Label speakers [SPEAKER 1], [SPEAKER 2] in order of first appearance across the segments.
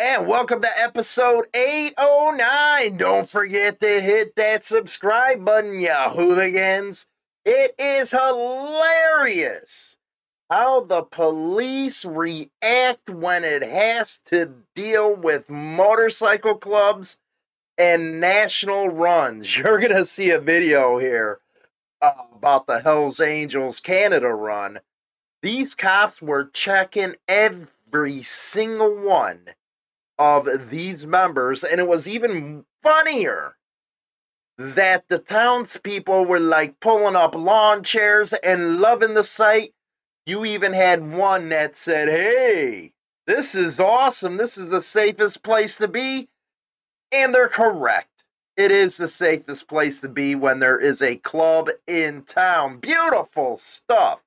[SPEAKER 1] And welcome to episode 809. Don't forget to hit that subscribe button, ya hooligans. It is hilarious how the police react when it has to deal with motorcycle clubs and national runs. You're going to see a video here uh, about the Hells Angels Canada run. These cops were checking every single one of these members, and it was even funnier that the townspeople were like pulling up lawn chairs and loving the sight. You even had one that said, Hey, this is awesome. This is the safest place to be. And they're correct. It is the safest place to be when there is a club in town. Beautiful stuff.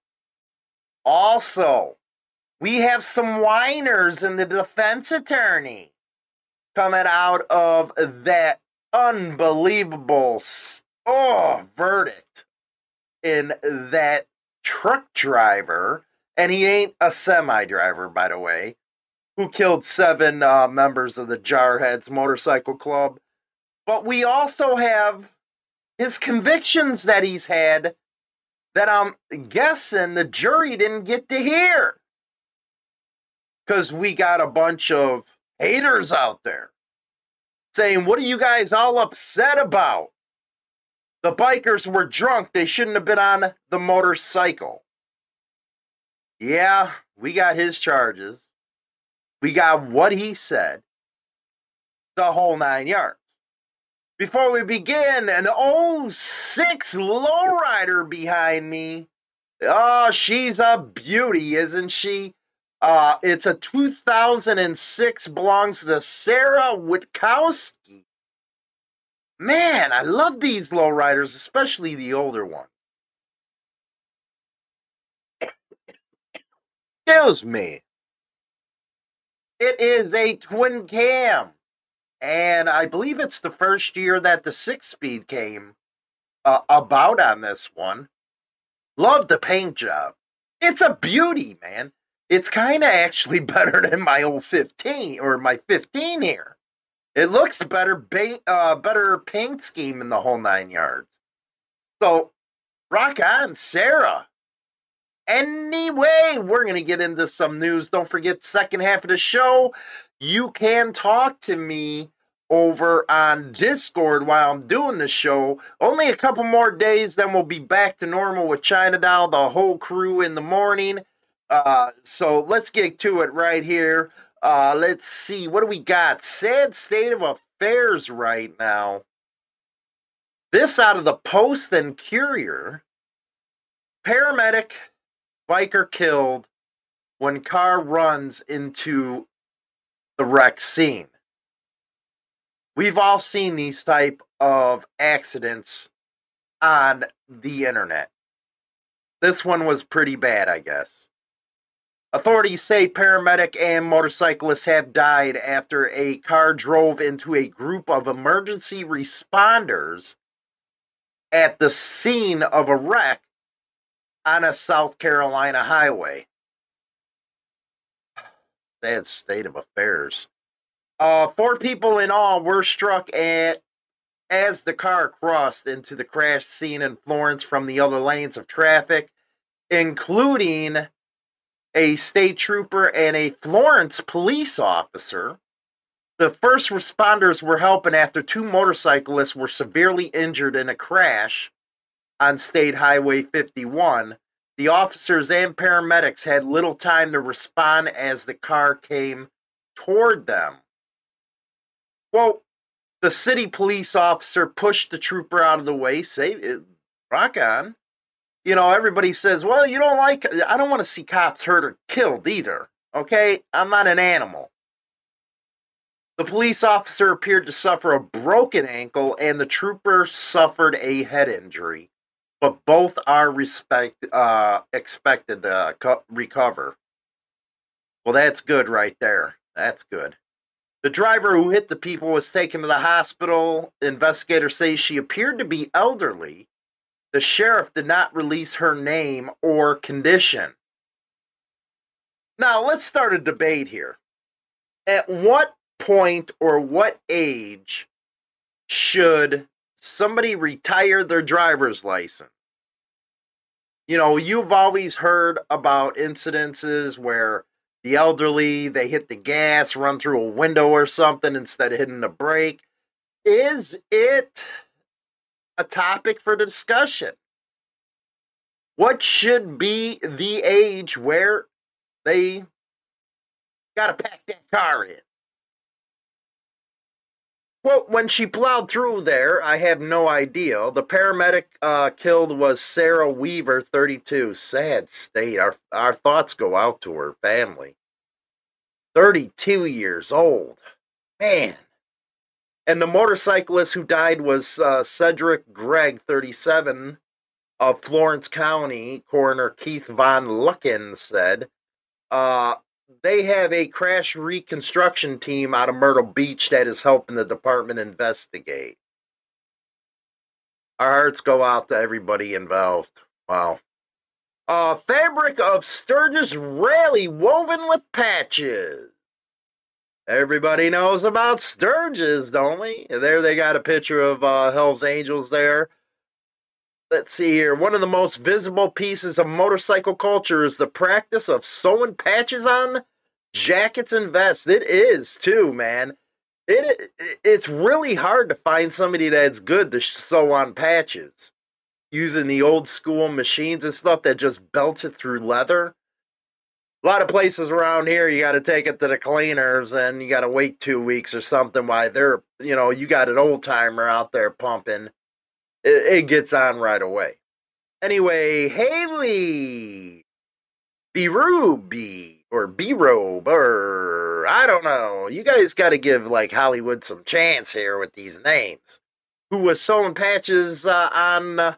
[SPEAKER 1] Also, we have some whiners in the defense attorney coming out of that unbelievable oh verdict in that truck driver and he ain't a semi driver by the way who killed seven uh, members of the jarheads motorcycle club but we also have his convictions that he's had that I'm guessing the jury didn't get to hear. Because we got a bunch of haters out there saying, What are you guys all upset about? The bikers were drunk. They shouldn't have been on the motorcycle. Yeah, we got his charges. We got what he said. The whole nine yards. Before we begin, an 06 lowrider behind me. Oh, she's a beauty, isn't she? Uh, it's a 2006, belongs to Sarah Witkowski. Man, I love these lowriders, especially the older one. Excuse me. It is a twin cam and I believe it's the first year that the six speed came uh, about on this one. Love the paint job. It's a beauty, man. It's kind of actually better than my old 15 or my 15 here. It looks better, ba- uh, better paint scheme in the whole nine yards. So, rock on, Sarah. Anyway, we're going to get into some news. Don't forget, second half of the show, you can talk to me over on Discord while I'm doing the show. Only a couple more days, then we'll be back to normal with China Doll, the whole crew in the morning. Uh, so let's get to it right here. Uh, let's see, what do we got? Sad state of affairs right now. This out of the Post and Courier. Paramedic biker killed when car runs into the wreck scene we've all seen these type of accidents on the internet. This one was pretty bad, I guess. Authorities say paramedic and motorcyclists have died after a car drove into a group of emergency responders at the scene of a wreck on a South Carolina highway. Bad state of affairs. Uh, four people in all were struck at as the car crossed into the crash scene in Florence from the other lanes of traffic, including a state trooper and a Florence police officer. The first responders were helping after two motorcyclists were severely injured in a crash on State Highway 51. The officers and paramedics had little time to respond as the car came toward them. Well, the city police officer pushed the trooper out of the way, save eh, it, rock on. You know, everybody says, well, you don't like, I don't want to see cops hurt or killed either. Okay? I'm not an animal. The police officer appeared to suffer a broken ankle, and the trooper suffered a head injury, but both are respect, uh, expected to co- recover. Well, that's good right there. That's good. The driver who hit the people was taken to the hospital. Investigators say she appeared to be elderly. The sheriff did not release her name or condition. Now, let's start a debate here. At what point or what age should somebody retire their driver's license? You know, you've always heard about incidences where the elderly they hit the gas, run through a window or something instead of hitting the brake. Is it a topic for discussion? What should be the age where they got to pack that car in? Well, when she plowed through there, I have no idea. The paramedic uh, killed was Sarah Weaver, 32. Sad state. Our, our thoughts go out to her family. 32 years old. Man. And the motorcyclist who died was uh, Cedric Gregg, 37, of Florence County. Coroner Keith Von Lutcken said. Uh, they have a crash reconstruction team out of Myrtle Beach that is helping the department investigate. Our hearts go out to everybody involved. Wow. A fabric of Sturgis rally woven with patches. Everybody knows about Sturgis, don't we? There they got a picture of uh, Hell's Angels there. Let's see here. One of the most visible pieces of motorcycle culture is the practice of sewing patches on jackets and vests. It is too, man. It, It it's really hard to find somebody that's good to sew on patches using the old school machines and stuff that just belts it through leather. A lot of places around here, you got to take it to the cleaners and you got to wait two weeks or something. Why they're, you know, you got an old timer out there pumping. It, it gets on right away. Anyway, Haley, B Ruby or B Robe or I don't know. You guys got to give like Hollywood some chance here with these names. Who was sewing patches uh, on uh,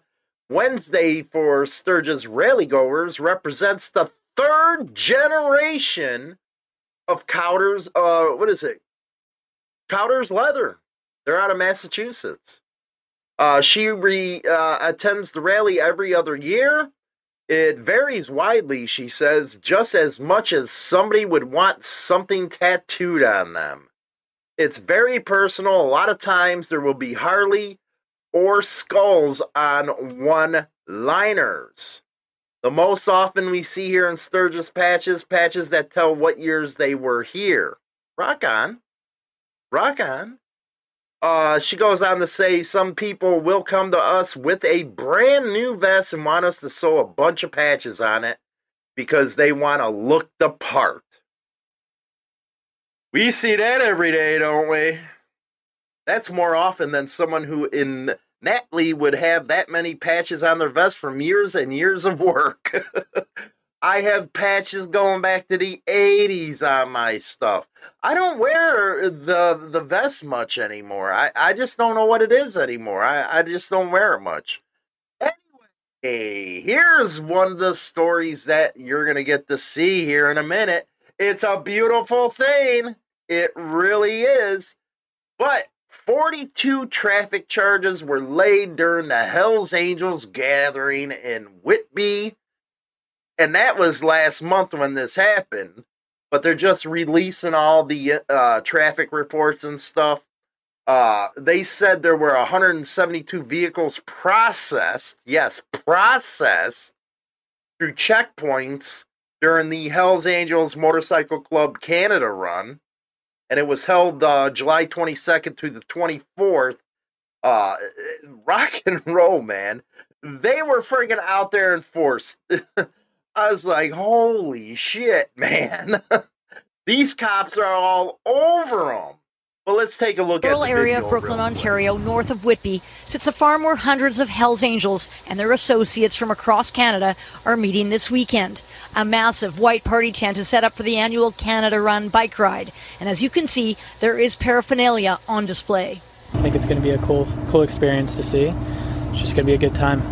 [SPEAKER 1] Wednesday for Sturgis rallygoers represents the third generation of Cowders. Uh, what is it? Cowders Leather. They're out of Massachusetts. Uh, she re, uh, attends the rally every other year. It varies widely, she says, just as much as somebody would want something tattooed on them. It's very personal. A lot of times there will be Harley or skulls on one liners. The most often we see here in Sturgis patches, patches that tell what years they were here. Rock on. Rock on. Uh, she goes on to say some people will come to us with a brand new vest and want us to sew a bunch of patches on it because they want to look the part. We see that every day, don't we? That's more often than someone who in Natalie would have that many patches on their vest from years and years of work. I have patches going back to the 80s on my stuff. I don't wear the the vest much anymore. I, I just don't know what it is anymore. I, I just don't wear it much. Anyway, here's one of the stories that you're going to get to see here in a minute. It's a beautiful thing. It really is. But 42 traffic charges were laid during the Hells Angels gathering in Whitby, and that was last month when this happened. But they're just releasing all the uh, traffic reports and stuff. Uh, they said there were 172 vehicles processed, yes, processed through checkpoints during the Hells Angels Motorcycle Club Canada run. And it was held uh, July 22nd to the 24th. Uh, rock and roll, man. They were freaking out there in force. I was like, holy shit, man. These cops are all over them. Well, let's take a look
[SPEAKER 2] Rural
[SPEAKER 1] at the
[SPEAKER 2] area of Brooklin, Ontario, north of Whitby, sits a farm where hundreds of Hells Angels and their associates from across Canada are meeting this weekend. A massive white party tent is set up for the annual Canada Run bike ride, and as you can see, there is paraphernalia on display.
[SPEAKER 3] I think it's going to be a cool, cool experience to see. It's just going to be a good time.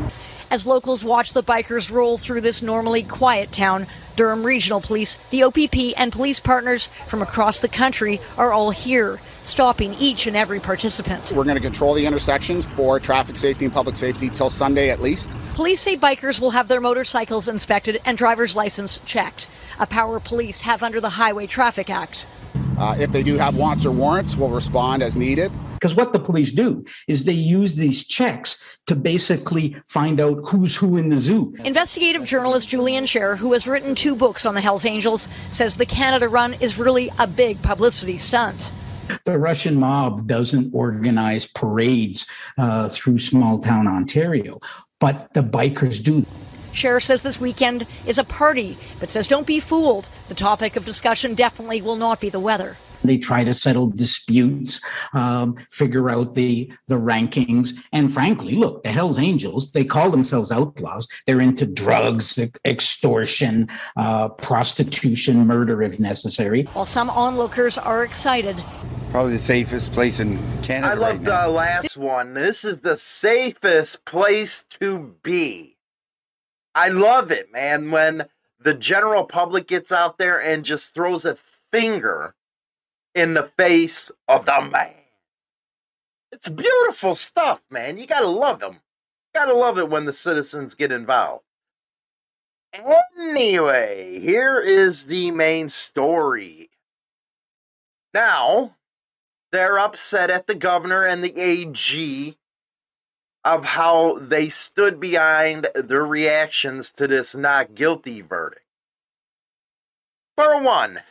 [SPEAKER 2] As locals watch the bikers roll through this normally quiet town, Durham Regional Police, the OPP, and police partners from across the country are all here, stopping each and every participant.
[SPEAKER 4] We're going to control the intersections for traffic safety and public safety till Sunday at least.
[SPEAKER 2] Police say bikers will have their motorcycles inspected and driver's license checked, a power police have under the Highway Traffic Act.
[SPEAKER 4] Uh, if they do have wants or warrants, we'll respond as needed.
[SPEAKER 5] Because what the police do is they use these checks to basically find out who's who in the zoo.
[SPEAKER 2] Investigative journalist Julian Sher, who has written two books on the Hells Angels, says the Canada Run is really a big publicity stunt.
[SPEAKER 5] The Russian mob doesn't organize parades uh, through small town Ontario, but the bikers do.
[SPEAKER 2] Sher says this weekend is a party, but says don't be fooled. The topic of discussion definitely will not be the weather.
[SPEAKER 5] They try to settle disputes, um, figure out the the rankings, and frankly, look, the Hell's Angels. They call themselves outlaws. They're into drugs, extortion, uh, prostitution, murder if necessary.
[SPEAKER 2] While some onlookers are excited,
[SPEAKER 6] probably the safest place in Canada.
[SPEAKER 1] I love
[SPEAKER 6] right
[SPEAKER 1] the
[SPEAKER 6] now.
[SPEAKER 1] last one. This is the safest place to be. I love it, man. When the general public gets out there and just throws a finger in the face of the man. It's beautiful stuff, man. You gotta love them. You Gotta love it when the citizens get involved. Anyway, here is the main story. Now, they're upset at the governor and the AG of how they stood behind their reactions to this not guilty verdict. For one,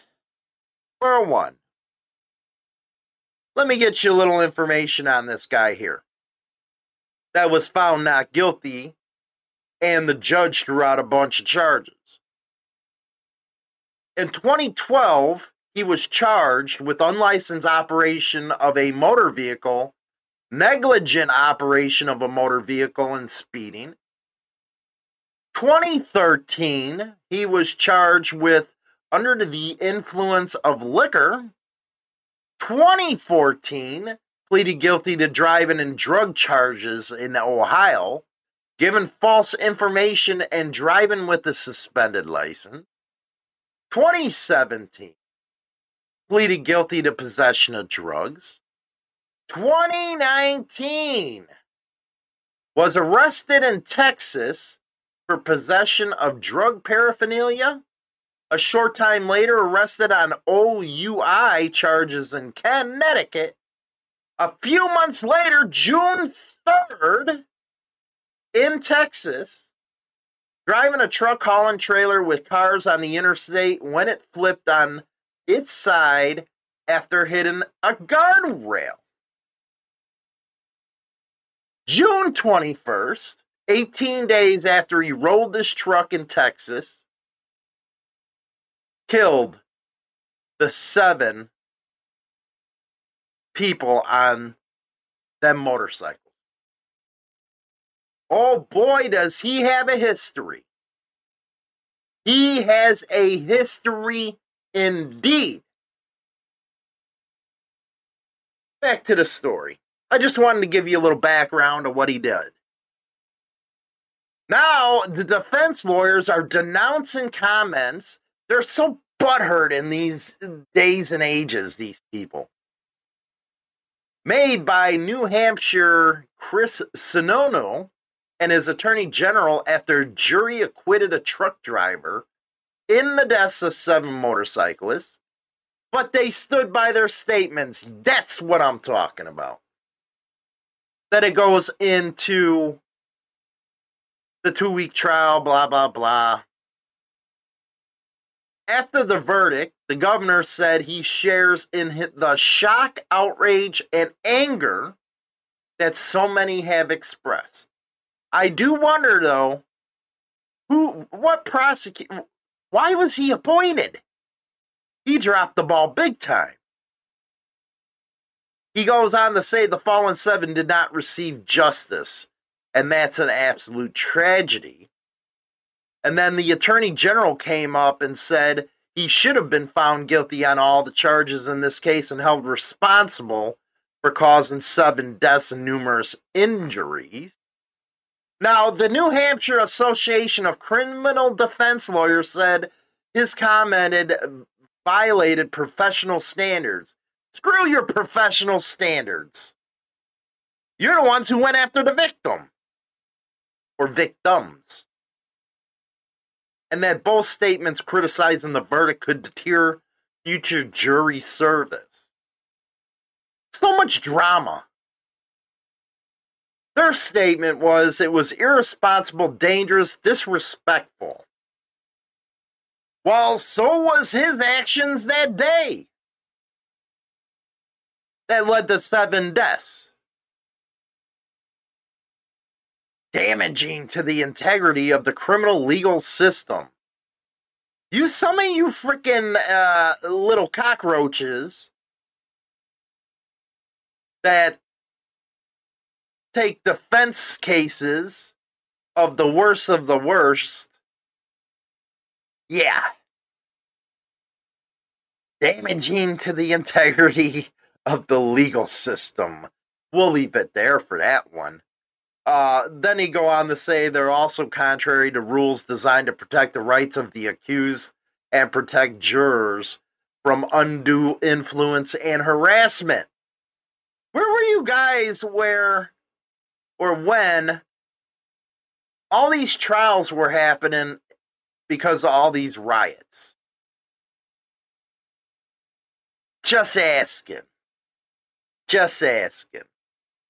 [SPEAKER 1] for one, let me get you a little information on this guy here that was found not guilty, and the judge threw out a bunch of charges. In 2012, he was charged with unlicensed operation of a motor vehicle, negligent operation of a motor vehicle, and speeding. 2013, he was charged with under the influence of liquor. 2014, pleaded guilty to driving and drug charges in Ohio, given false information and driving with a suspended license. 2017, pleaded guilty to possession of drugs. 2019 was arrested in Texas for possession of drug paraphernalia. A short time later, arrested on OUI charges in Connecticut. A few months later, June 3rd, in Texas, driving a truck hauling trailer with cars on the interstate when it flipped on its side after hitting a guardrail. June 21st, 18 days after he rolled this truck in Texas, killed the seven people on them motorcycles. Oh boy, does he have a history. He has a history indeed. Back to the story. I just wanted to give you a little background of what he did. Now, the defense lawyers are denouncing comments. They're so butthurt in these days and ages, these people. Made by New Hampshire Chris Sununu and his attorney general after jury acquitted a truck driver in the deaths of seven motorcyclists, but they stood by their statements. That's what I'm talking about. Then it goes into the two week trial, blah, blah, blah. After the verdict, the governor said he shares in the shock, outrage, and anger that so many have expressed. I do wonder, though, who, what prosecute, why was he appointed? He dropped the ball big time. He goes on to say the fallen seven did not receive justice, and that's an absolute tragedy. And then the attorney general came up and said he should have been found guilty on all the charges in this case and held responsible for causing seven deaths and numerous injuries. Now, the New Hampshire Association of Criminal Defense Lawyers said his commented violated professional standards. Screw your professional standards. You're the ones who went after the victim or victims. And that both statements criticizing the verdict could deter
[SPEAKER 7] future jury service. So much drama. Their statement was it was irresponsible, dangerous, disrespectful. While so was his actions that day that led to seven deaths. Damaging to the integrity of the criminal legal system. You, some of you freaking uh, little cockroaches that take defense cases of the worst of the worst. Yeah. Damaging to the integrity of the legal system. We'll leave it there for that one. Uh, then he go on to say they're also contrary to rules designed to protect the rights of the accused and protect jurors from undue influence and harassment. Where were you guys where or when all these trials were happening because of all these riots? Just asking. Just asking.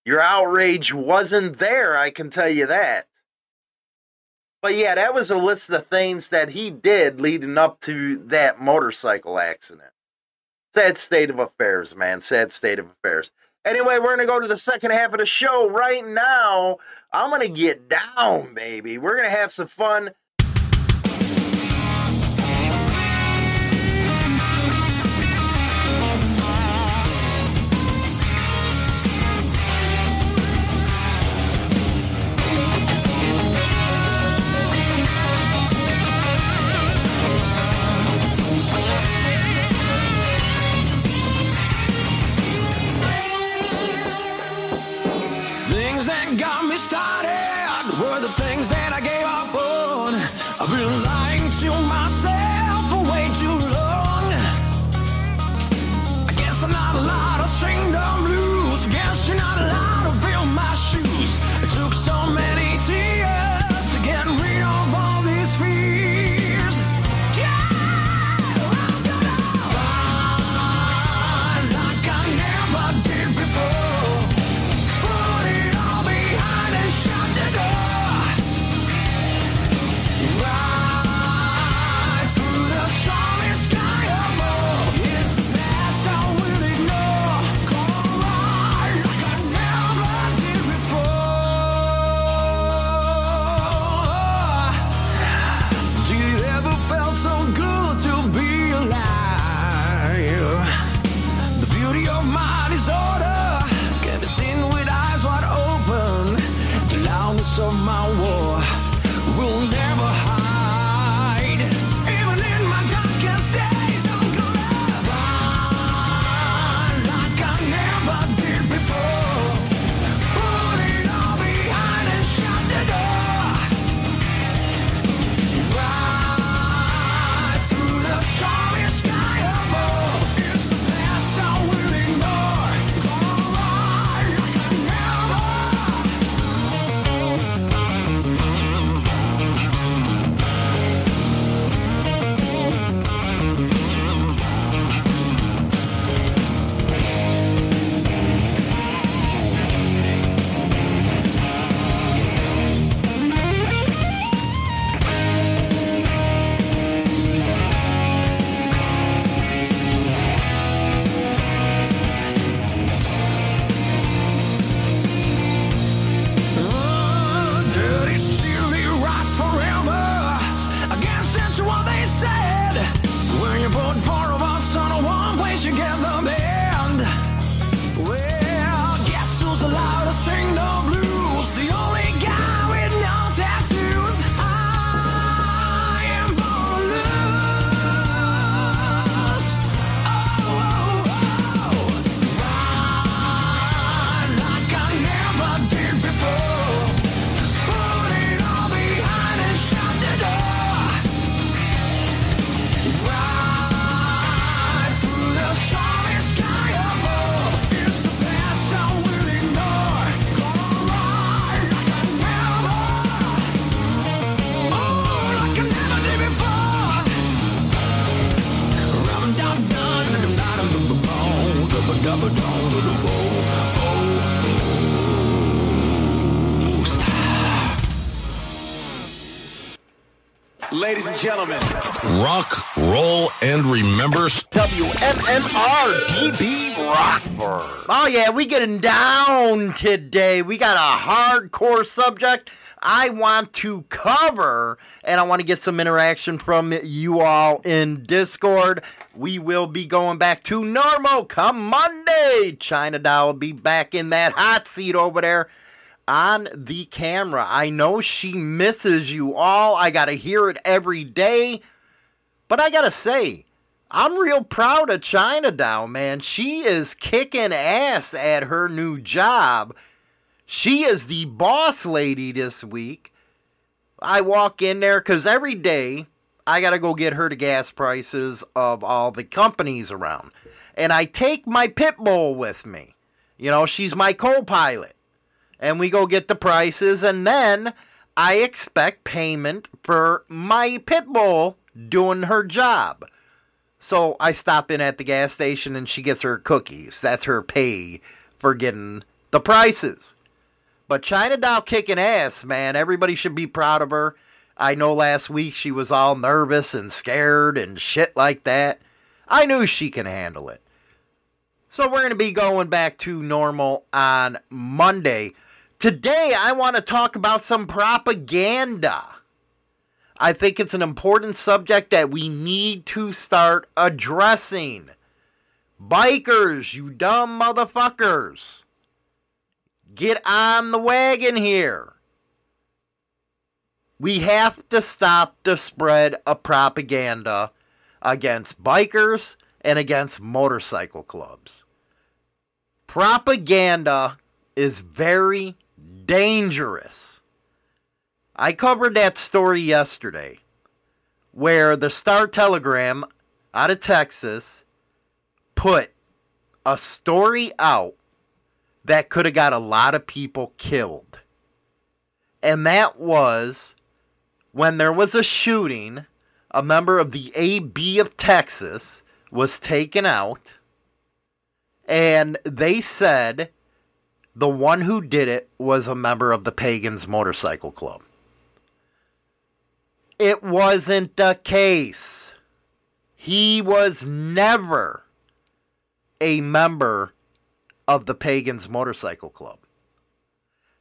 [SPEAKER 7] Your outrage wasn't there, I can tell you that. But yeah, that was a list of things that he did leading up to that motorcycle accident. Sad state of affairs, man. Sad state of affairs. Anyway, we're going to go to the second half of the show right now. I'm going to get down, baby. We're going to have some fun.
[SPEAKER 1] WMMR DB Rockford. Oh yeah, we getting down today. We got a hardcore subject I want to cover, and I want to get some interaction from you all in Discord. We will be going back to normal come Monday. China Doll will be back in that hot seat over there on the camera. I know she misses you all. I got to hear it every day. But I got to say, I'm real proud of China Doll, man. She is kicking ass at her new job. She is the boss lady this week. I walk in there because every day I got to go get her the gas prices of all the companies around. And I take my pit bull with me. You know, she's my co pilot and we go get the prices, and then I expect payment for my pit bull doing her job. So I stop in at the gas station and she gets her cookies. That's her pay for getting the prices. But China Doll kicking ass, man. Everybody should be proud of her. I know last week she was all nervous and scared and shit like that. I knew she can handle it. So we're going to be going back to normal on Monday. Today, I want to talk about some propaganda. I think it's an important subject that we need to start addressing. Bikers, you dumb motherfuckers. Get on the wagon here. We have to stop the spread of propaganda against bikers and against motorcycle clubs. Propaganda is very dangerous. I covered that story yesterday where the Star Telegram out of Texas put a story out that could have got a lot of people killed. And that was when there was a shooting, a member of the AB of Texas was taken out, and they said the one who did it was a member of the Pagans Motorcycle Club. It wasn't the case. He was never a member of the Pagans Motorcycle Club.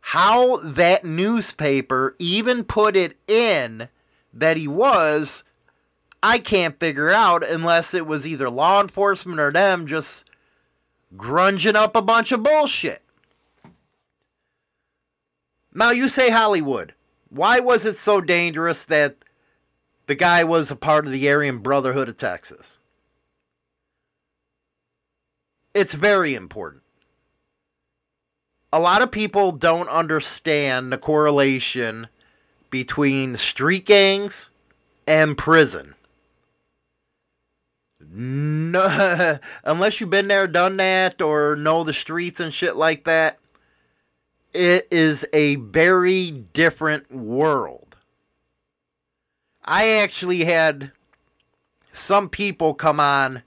[SPEAKER 1] How that newspaper even put it in that he was, I can't figure out unless it was either law enforcement or them just grunging up a bunch of bullshit. Now you say Hollywood. Why was it so dangerous that the guy was a part of the Aryan Brotherhood of Texas? It's very important. A lot of people don't understand the correlation between street gangs and prison. No, unless you've been there, done that, or know the streets and shit like that, it is a very different world. I actually had some people come on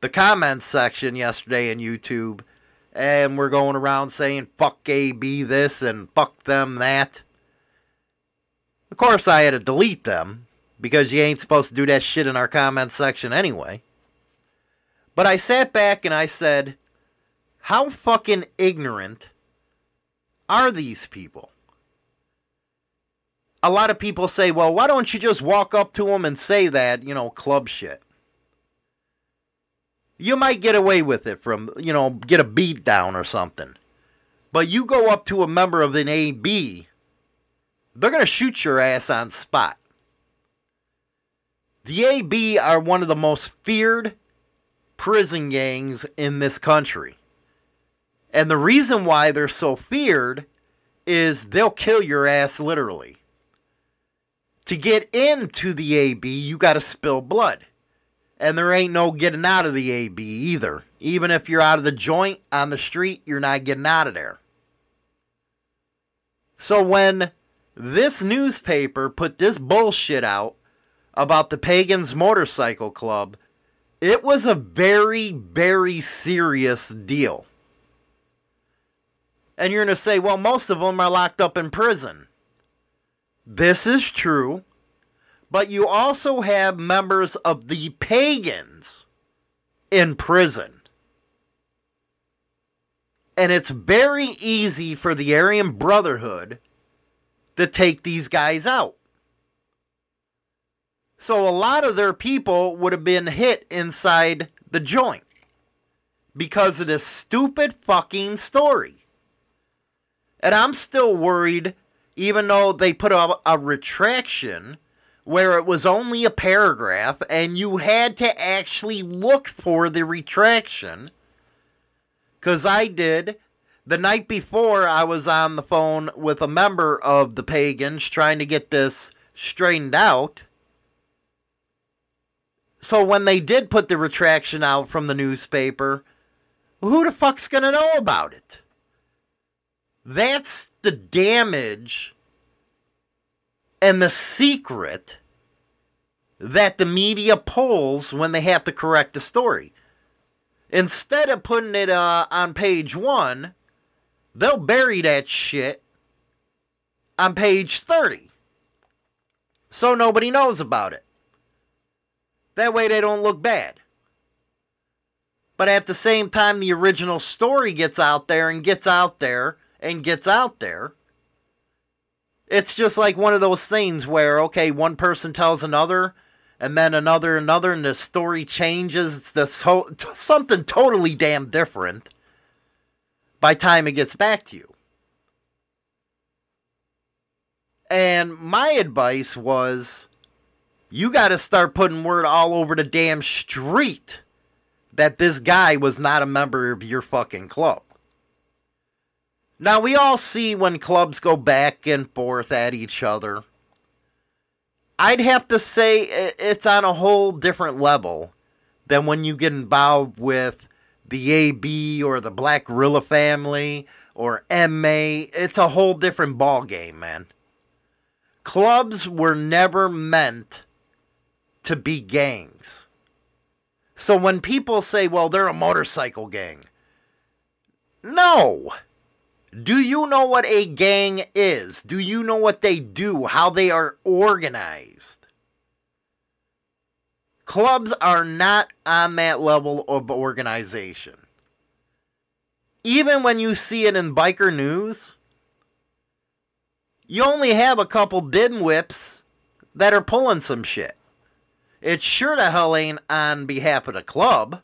[SPEAKER 1] the comments section yesterday in YouTube and we're going around saying fuck AB this and fuck them that. Of course, I had to delete them because you ain't supposed to do that shit in our comments section anyway. But I sat back and I said, how fucking ignorant are these people? A lot of people say, well, why don't you just walk up to them and say that, you know, club shit? You might get away with it from, you know, get a beat down or something. But you go up to a member of an AB, they're going to shoot your ass on spot. The AB are one of the most feared prison gangs in this country. And the reason why they're so feared is they'll kill your ass literally. To get into the AB, you got to spill blood. And there ain't no getting out of the AB either. Even if you're out of the joint on the street, you're not getting out of there. So when this newspaper put this bullshit out about the Pagans Motorcycle Club, It was a very, very serious deal. And you're going to say, well, most of them are locked up in prison. This is true. But you also have members of the pagans in prison. And it's very easy for the Aryan Brotherhood to take these guys out. So a lot of their people would have been hit inside the joint because of this stupid fucking story. And I'm still worried, even though they put a, a retraction where it was only a paragraph and you had to actually look for the retraction. Because I did. The night before, I was on the phone with a member of the pagans trying to get this straightened out. So when they did put the retraction out from the newspaper, who the fuck's gonna know about it? That's the damage and the secret that the media pulls when they have to correct the story. Instead of putting it uh, on page one, they'll bury that shit on page 30. So nobody knows about it. That way they don't look bad. But at the same time, the original story gets out there and gets out there and gets out there. It's just like one of those things where, okay, one person tells another, and then another, another, and the story changes. This whole, something totally damn different by time it gets back to you. And my advice was you got to start putting word all over the damn street that this guy was not a member of your fucking club. Now, we all see when clubs go back and forth at each other. I'd have to say it's on a whole different level than when you get involved with the AB or the Black Guerrilla family or MA. It's a whole different ball game, man. Clubs were never meant to be gangs. So when people say, well, they're a motorcycle gang, no. Do you know what a gang is? Do you know what they do? How they are organized? Clubs are not on that level of organization. Even when you see it in biker news, you only have a couple dimwits that are pulling some shit. It sure the hell ain't on behalf of the club.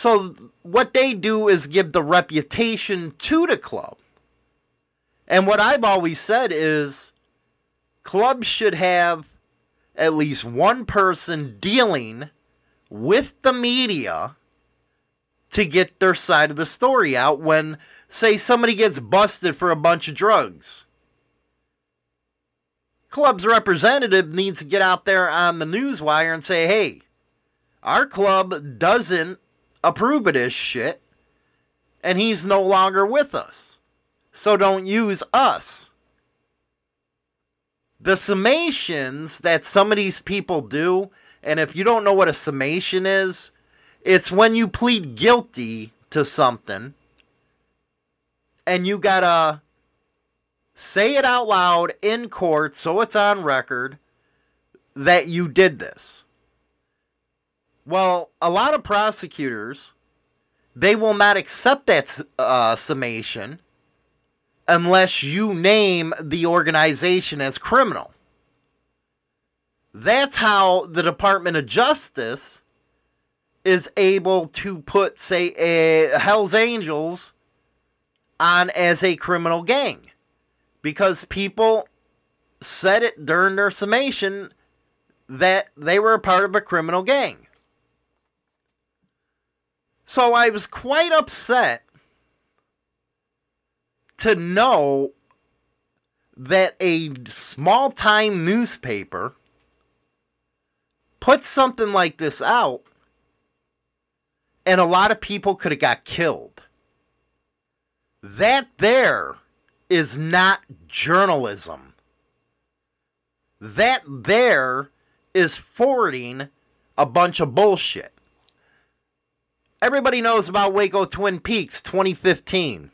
[SPEAKER 1] So what they do is give the reputation to the club. And what I've always said is clubs should have at least one person dealing with the media to get their side of the story out when say somebody gets busted for a bunch of drugs. Club's representative needs to get out there on the news wire and say, "Hey, our club doesn't approve of this shit, and he's no longer with us. So don't use us. The summations that some of these people do, and if you don't know what a summation is, it's when you plead guilty to something and you gotta say it out loud in court so it's on record that you did this. Well, a lot of prosecutors, they will not accept that uh, summation unless you name the organization as criminal. That's how the Department of Justice is able to put, say, a Hell's Angels on as a criminal gang. Because people said it during their summation that they were a part of a criminal gang. So I was quite upset to know that a small time newspaper put something like this out and a lot of people could have got killed. That there is not journalism. That there is forwarding a bunch of bullshit. Everybody knows about Waco Twin Peaks 2015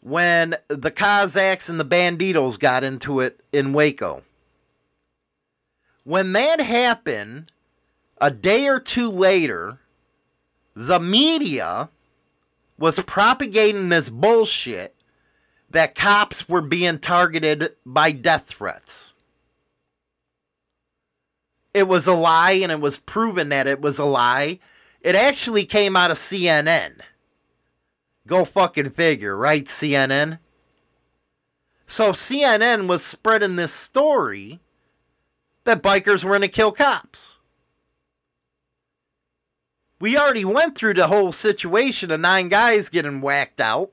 [SPEAKER 1] when the Cossacks and the Bandidos got into it in Waco. When that happened, a day or two later, the media was propagating this bullshit that cops were being targeted by death threats. It was a lie, and it was proven that it was a lie. It actually came out of CNN. Go fucking figure, right, CNN? So CNN was spreading this story that bikers were going to kill cops. We already went through the whole situation of nine guys getting whacked out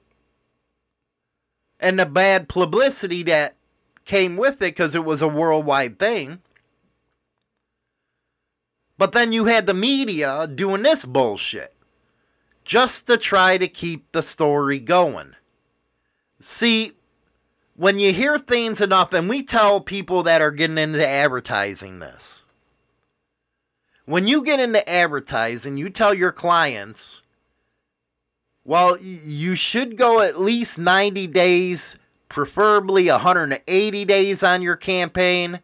[SPEAKER 1] and the bad publicity that came with it because it was a worldwide thing. But then you had the media doing this bullshit just to try to keep the story going. See, when you hear things enough, and we tell people that are getting into advertising this, when you get into advertising, you tell your clients, well, you should go at least 90 days, preferably 180 days on your campaign.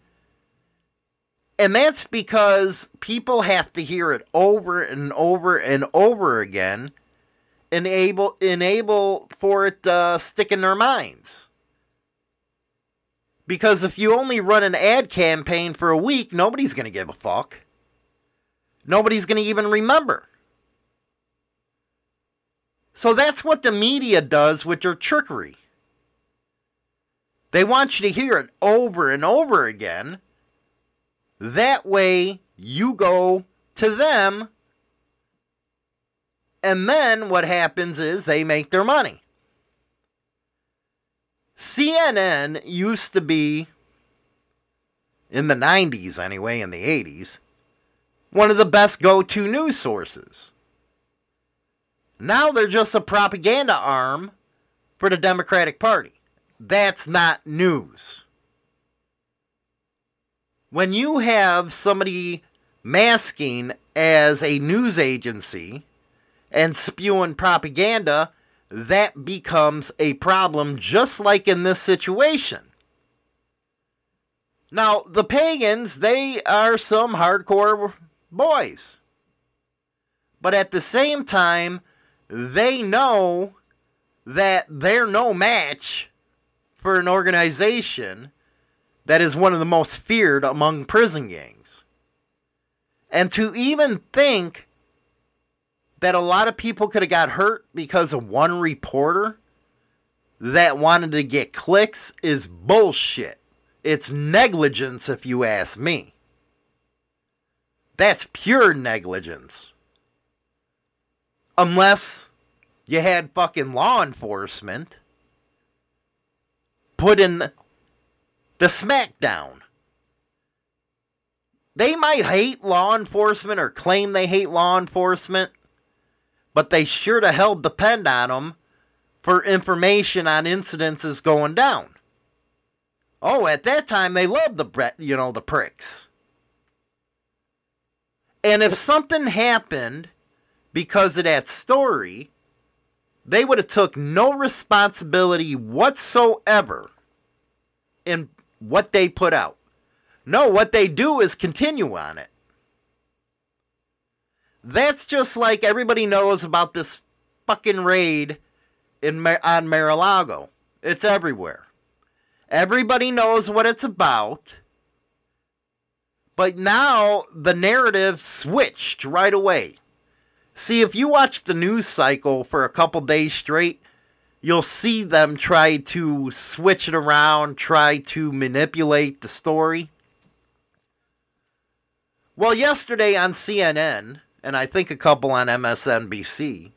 [SPEAKER 1] And that's because people have to hear it over and over and over again, enable enable for it to stick in their minds. Because if you only run an ad campaign for a week, nobody's going to give a fuck. Nobody's going to even remember. So that's what the media does with their trickery. They want you to hear it over and over again. That way, you go to them, and then what happens is they make their money. CNN used to be, in the 90s anyway, in the 80s, one of the best go to news sources. Now they're just a propaganda arm for the Democratic Party. That's not news. When you have somebody masking as a news agency and spewing propaganda, that becomes a problem, just like in this situation. Now, the pagans, they are some hardcore boys. But at the same time, they know that they're no match for an organization that is one of the most feared among prison gangs. And to even think that a lot of people could have got hurt because of one reporter that wanted to get clicks is bullshit. It's negligence, if you ask me. That's pure negligence. Unless you had fucking law enforcement put in the smackdown. They might hate law enforcement or claim they hate law enforcement, but they sure to hell depend on them for information on incidences going down. Oh, at that time they loved the you know the pricks. And if something happened because of that story, they would have took no responsibility whatsoever in what they put out. No, what they do is continue on it. That's just like everybody knows about this fucking raid in on Mar-a-Lago. It's everywhere. Everybody knows what it's about. But now the narrative switched right away. See, if you watch the news cycle for a couple days straight, you'll see them try to switch it around, try to manipulate the story. Well, yesterday on CNN, and I think a couple on MSNBC,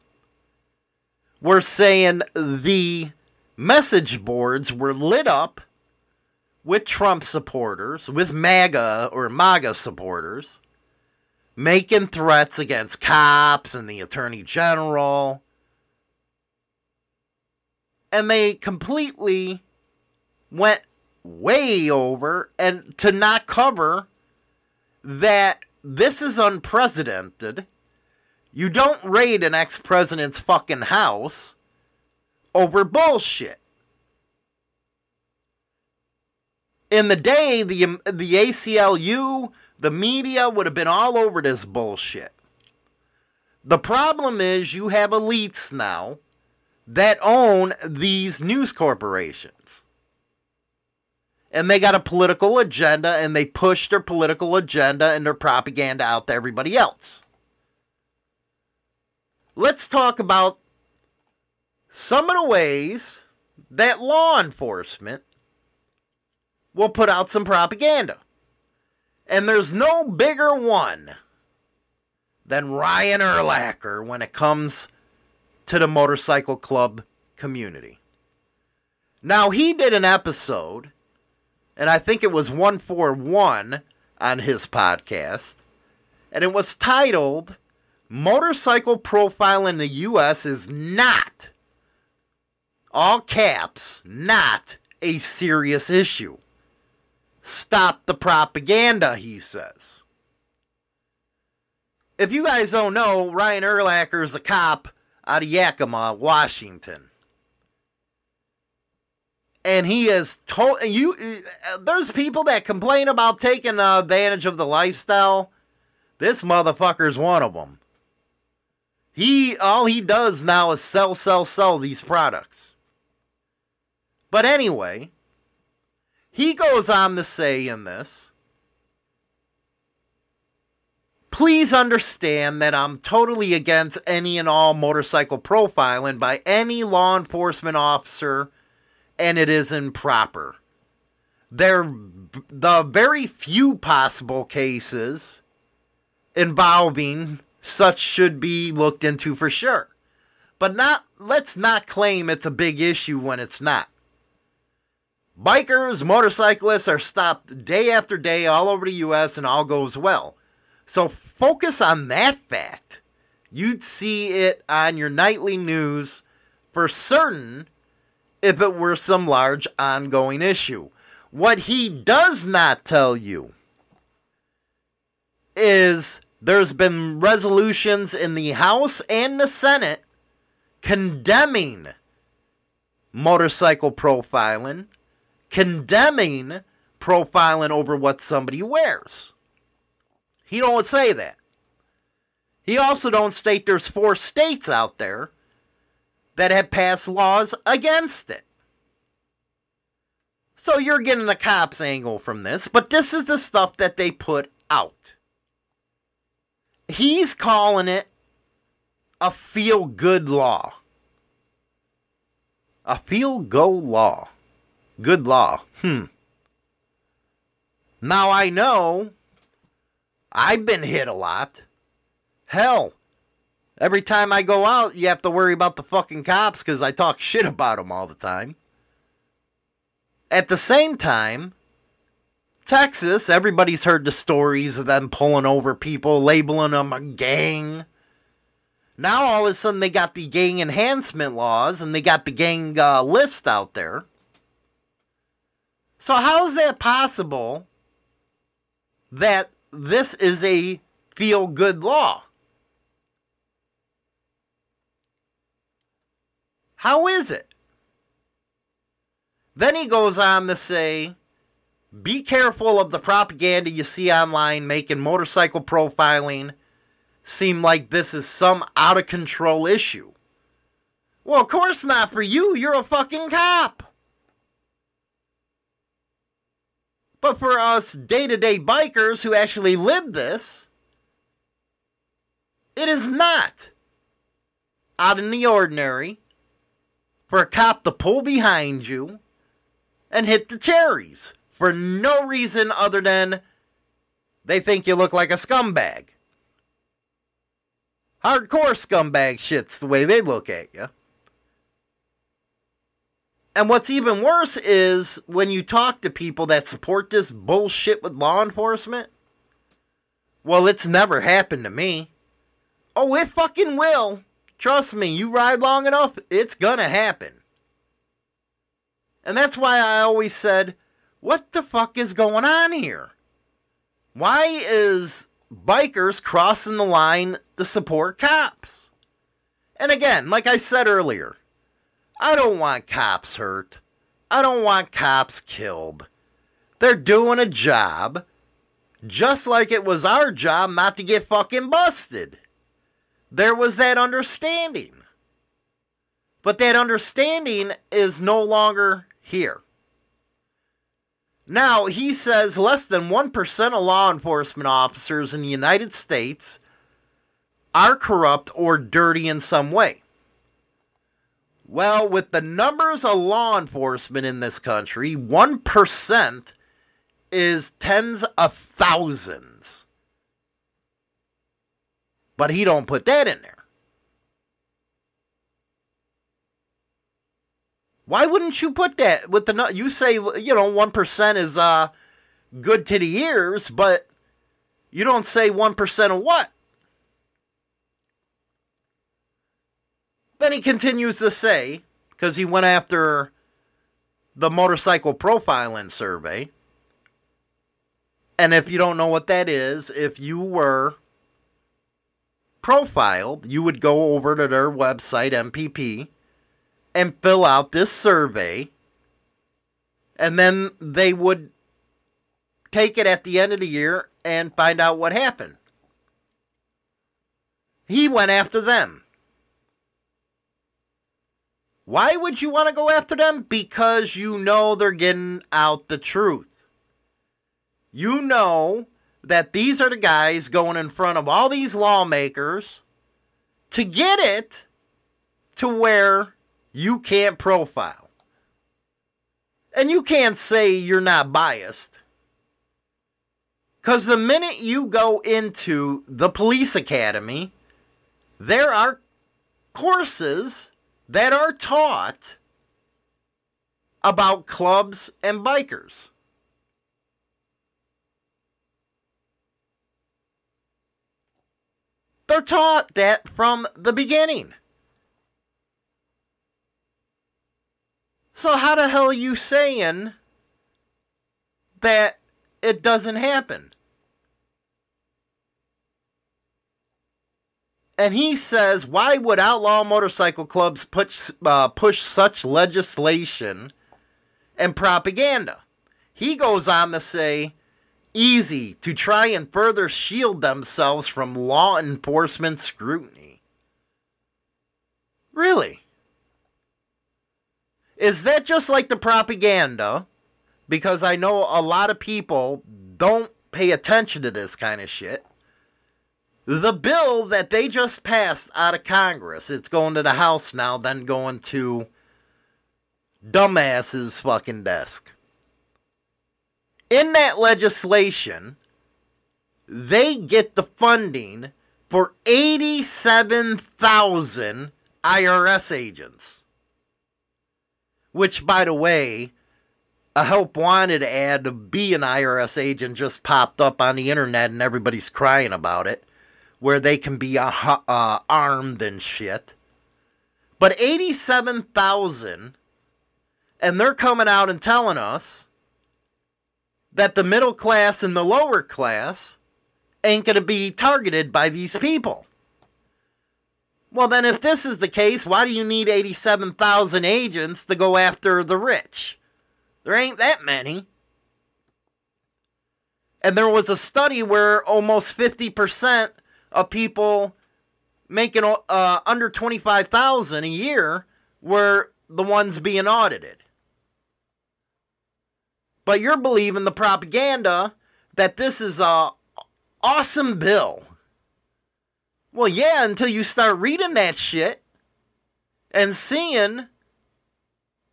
[SPEAKER 1] were saying the message boards were lit up with Trump supporters, with MAGA or MAGA supporters, making threats against cops and the attorney general. And they completely went way over and to not cover that this is unprecedented. You don't raid an ex president's fucking house over bullshit. In the day, the, um, the ACLU, the media would have been all over this bullshit. The problem is you have elites now that own these news corporations. And they got a political agenda and they push their political agenda and their propaganda out to everybody else. Let's talk about some of the ways that law enforcement will put out some propaganda. And there's no bigger one than Ryan Erlacher when it comes to the motorcycle club community. Now, he did an episode, and I think it was 141 on his podcast, and it was titled Motorcycle Profile in the U.S. is not, all caps, not a serious issue. Stop the propaganda, he says. If you guys don't know, Ryan Erlacher is a cop out of Yakima, Washington. And he is told you. uh, There's people that complain about taking uh, advantage of the lifestyle. This motherfucker's one of them. He all he does now is sell, sell, sell these products. But anyway, he goes on to say in this Please understand that I'm totally against any and all motorcycle profiling by any law enforcement officer, and it is improper. There, the very few possible cases involving such should be looked into for sure. But not let's not claim it's a big issue when it's not. Bikers, motorcyclists are stopped day after day all over the US and all goes well. So focus on that fact. You'd see it on your nightly news for certain if it were some large ongoing issue. What he does not tell you is there's been resolutions in the House and the Senate condemning motorcycle profiling, condemning profiling over what somebody wears. He don't say that. He also don't state there's four states out there that have passed laws against it. So you're getting a cops angle from this, but this is the stuff that they put out. He's calling it a feel good law. A feel go law. Good law. Hmm. Now I know I've been hit a lot. Hell, every time I go out, you have to worry about the fucking cops because I talk shit about them all the time. At the same time, Texas, everybody's heard the stories of them pulling over people, labeling them a gang. Now all of a sudden they got the gang enhancement laws and they got the gang uh, list out there. So how is that possible that this is a feel good law? How is it? Then he goes on to say, be careful of the propaganda you see online making motorcycle profiling seem like this is some out of control issue. Well, of course not for you. You're a fucking cop. But for us day to day bikers who actually live this, it is not out in the ordinary for a cop to pull behind you and hit the cherries for no reason other than they think you look like a scumbag. Hardcore scumbag shit's the way they look at you. And what's even worse is when you talk to people that support this bullshit with law enforcement. Well, it's never happened to me. Oh, it fucking will. Trust me, you ride long enough, it's gonna happen. And that's why I always said, what the fuck is going on here? Why is bikers crossing the line to support cops? And again, like I said earlier, I don't want cops hurt. I don't want cops killed. They're doing a job just like it was our job not to get fucking busted. There was that understanding. But that understanding is no longer here. Now, he says less than 1% of law enforcement officers in the United States are corrupt or dirty in some way. Well, with the numbers of law enforcement in this country, 1% is tens of thousands. But he don't put that in there. Why wouldn't you put that with the you say you know 1% is uh good to the ears, but you don't say 1% of what? Then he continues to say because he went after the motorcycle profiling survey. And if you don't know what that is, if you were profiled, you would go over to their website, MPP, and fill out this survey. And then they would take it at the end of the year and find out what happened. He went after them. Why would you want to go after them? Because you know they're getting out the truth. You know that these are the guys going in front of all these lawmakers to get it to where you can't profile. And you can't say you're not biased. Because the minute you go into the police academy, there are courses that are taught about clubs and bikers. They're taught that from the beginning. So, how the hell are you saying that it doesn't happen? And he says, why would outlaw motorcycle clubs push, uh, push such legislation and propaganda? He goes on to say, easy to try and further shield themselves from law enforcement scrutiny. Really? Is that just like the propaganda? Because I know a lot of people don't pay attention to this kind of shit. The bill that they just passed out of Congress, it's going to the House now, then going to dumbass's fucking desk. In that legislation, they get the funding for 87,000 IRS agents. Which, by the way, a help wanted ad to be an IRS agent just popped up on the internet and everybody's crying about it where they can be uh, uh, armed and shit. But 87,000, and they're coming out and telling us that the middle class and the lower class ain't going to be targeted by these people. Well, then, if this is the case, why do you need 87,000 agents to go after the rich? There ain't that many. And there was a study where almost 50% of people making uh, under 25,000 a year were the ones being audited. But you're believing the propaganda that this is a awesome bill. Well, yeah, until you start reading that shit and seeing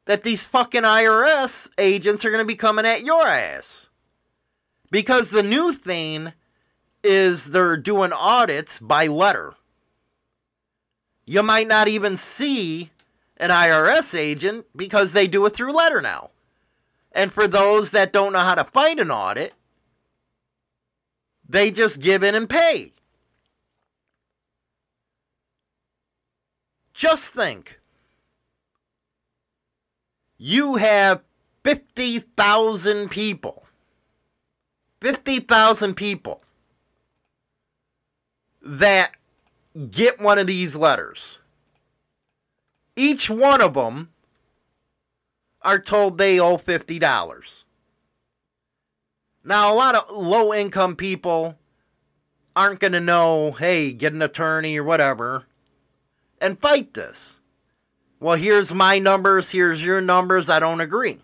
[SPEAKER 1] that these fucking IRS agents are going to be coming at your ass. Because the new thing is they're doing audits by letter. You might not even see an IRS agent because they do it through letter now. And for those that don't know how to fight an audit, they just give in and pay. Just think you have 50,000 people 50,000 people that get one of these letters. Each one of them are told they owe $50. Now, a lot of low income people aren't going to know, hey, get an attorney or whatever and fight this. Well, here's my numbers, here's your numbers, I don't agree.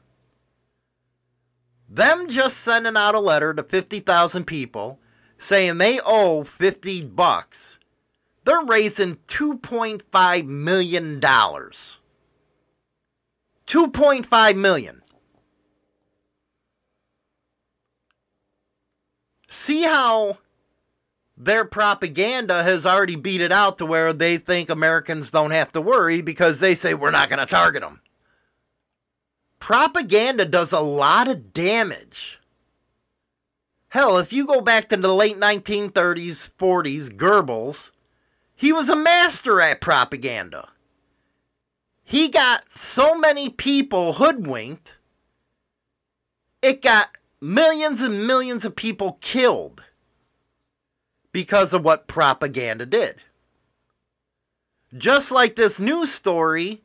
[SPEAKER 1] Them just sending out a letter to 50,000 people saying they owe 50 bucks. They're raising 2.5 million dollars. 2.5 million. See how their propaganda has already beat it out to where they think Americans don't have to worry because they say we're not going to target them. Propaganda does a lot of damage. Hell, if you go back to the late 1930s, 40s, Goebbels, he was a master at propaganda. He got so many people hoodwinked, it got millions and millions of people killed because of what propaganda did. Just like this news story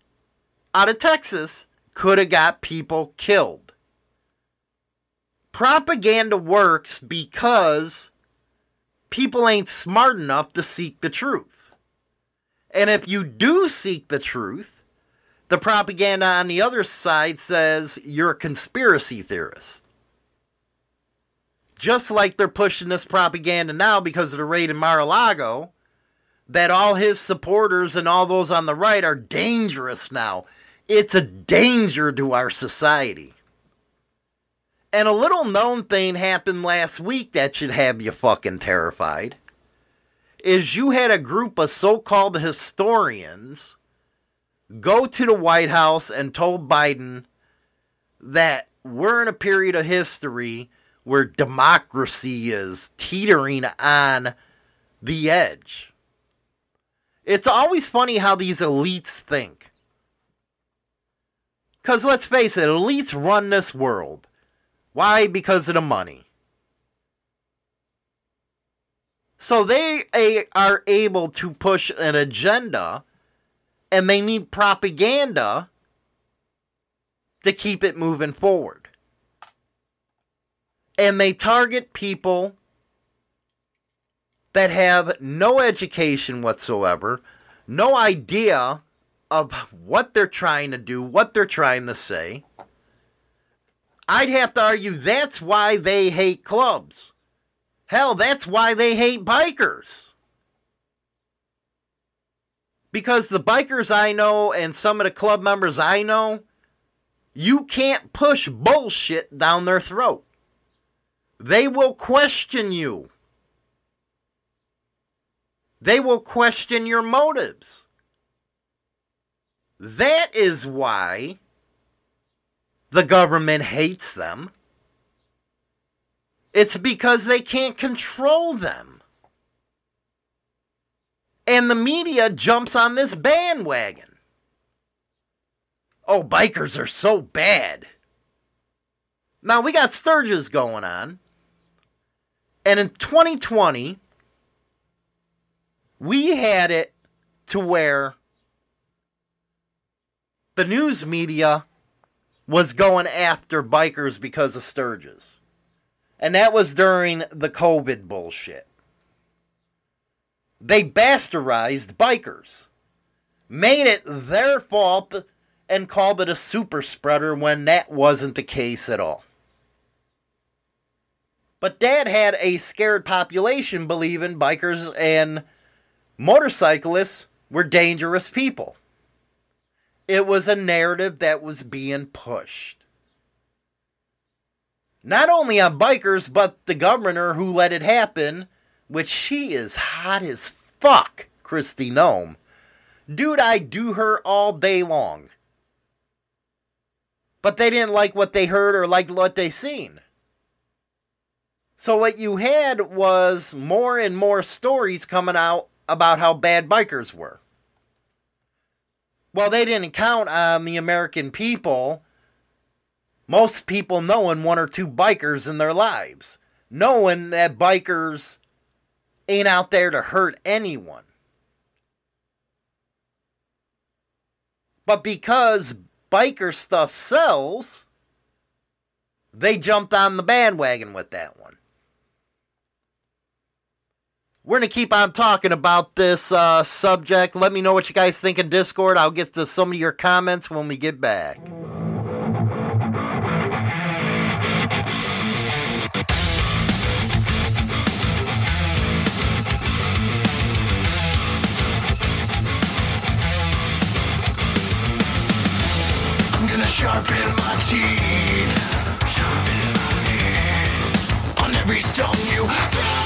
[SPEAKER 1] out of Texas could have got people killed. Propaganda works because people ain't smart enough to seek the truth. And if you do seek the truth, the propaganda on the other side says you're a conspiracy theorist. Just like they're pushing this propaganda now because of the raid in Mar a Lago, that all his supporters and all those on the right are dangerous now. It's a danger to our society. And a little known thing happened last week that should have you fucking terrified. Is you had a group of so called historians go to the White House and told Biden that we're in a period of history where democracy is teetering on the edge. It's always funny how these elites think. Because let's face it, elites run this world. Why? Because of the money. So they a, are able to push an agenda and they need propaganda to keep it moving forward. And they target people that have no education whatsoever, no idea of what they're trying to do, what they're trying to say. I'd have to argue that's why they hate clubs. Hell, that's why they hate bikers. Because the bikers I know and some of the club members I know, you can't push bullshit down their throat. They will question you. They will question your motives. That is why the government hates them. It's because they can't control them. And the media jumps on this bandwagon. Oh, bikers are so bad. Now, we got Sturgis going on. And in 2020, we had it to where the news media was going after bikers because of Sturgis. And that was during the COVID bullshit. They bastardized bikers, made it their fault, and called it a super spreader when that wasn't the case at all. But Dad had a scared population believing bikers and motorcyclists were dangerous people. It was a narrative that was being pushed. Not only on bikers, but the governor who let it happen, which she is hot as fuck, Kristi Noem. Dude, I do her all day long. But they didn't like what they heard or like what they seen. So what you had was more and more stories coming out about how bad bikers were well, they didn't count on the American people, most people knowing one or two bikers in their lives, knowing that bikers ain't out there to hurt anyone. But because biker stuff sells, they jumped on the bandwagon with that one we're going to keep on talking about this uh, subject. Let me know what you guys think in Discord. I'll get to some of your comments when we get back.
[SPEAKER 7] sharpen my teeth on every stone you throw.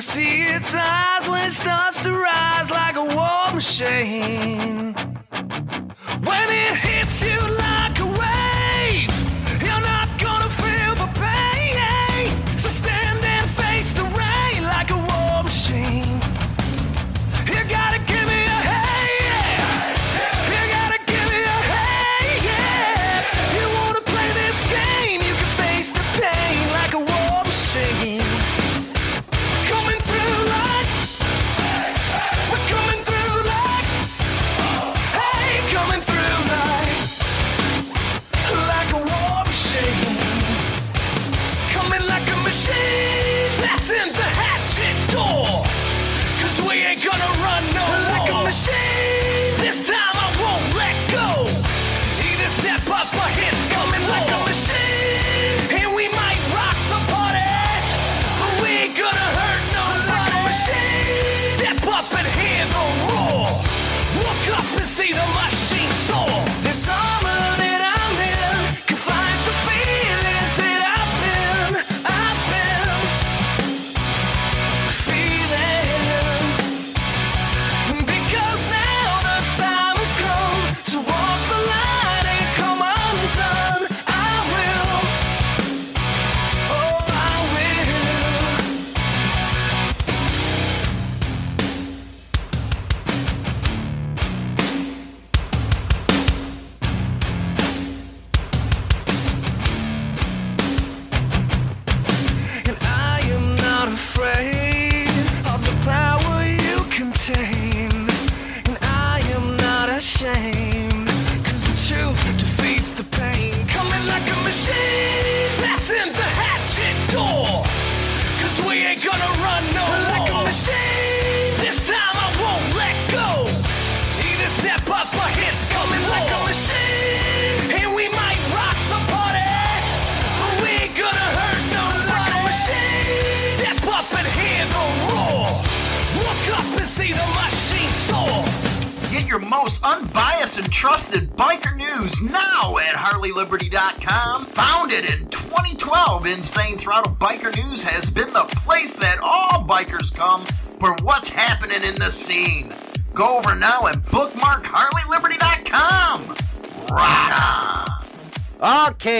[SPEAKER 7] Can see its eyes when it starts to rise like a war machine.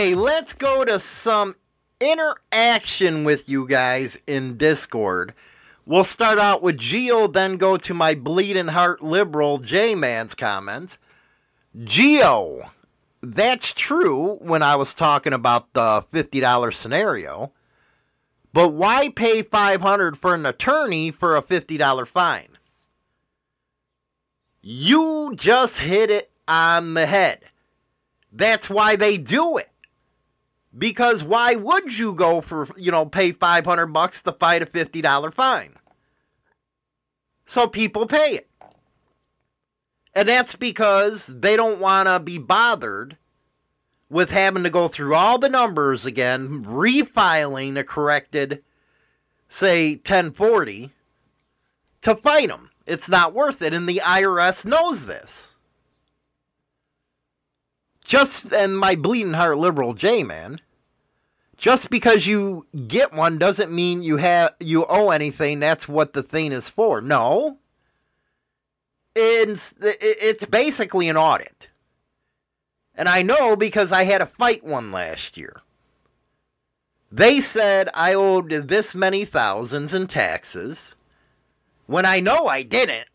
[SPEAKER 1] Okay, let's go to some interaction with you guys in Discord. We'll start out with Geo, then go to my bleeding heart liberal J Man's comment. Geo, that's true when I was talking about the $50 scenario. But why pay 500 for an attorney for a $50 fine? You just hit it on the head. That's why they do it. Because why would you go for, you know, pay 500 bucks to fight a $50 fine? So people pay it. And that's because they don't want to be bothered with having to go through all the numbers again, refiling a corrected, say, 1040 to fight them. It's not worth it. And the IRS knows this. Just, and my bleeding heart liberal J man, just because you get one doesn't mean you have you owe anything. That's what the thing is for. No. It's it's basically an audit. And I know because I had to fight one last year. They said I owed this many thousands in taxes when I know I didn't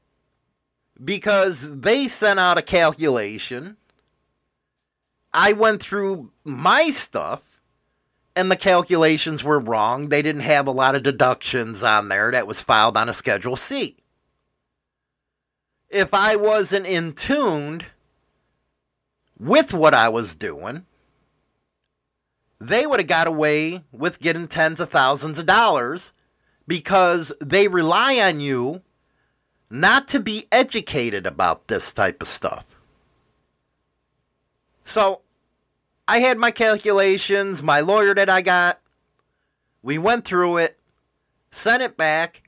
[SPEAKER 1] because they sent out a calculation. I went through my stuff and the calculations were wrong. They didn't have a lot of deductions on there that was filed on a Schedule C. If I wasn't in tuned with what I was doing, they would have got away with getting tens of thousands of dollars because they rely on you not to be educated about this type of stuff. So I had my calculations, my lawyer that I got. We went through it, sent it back,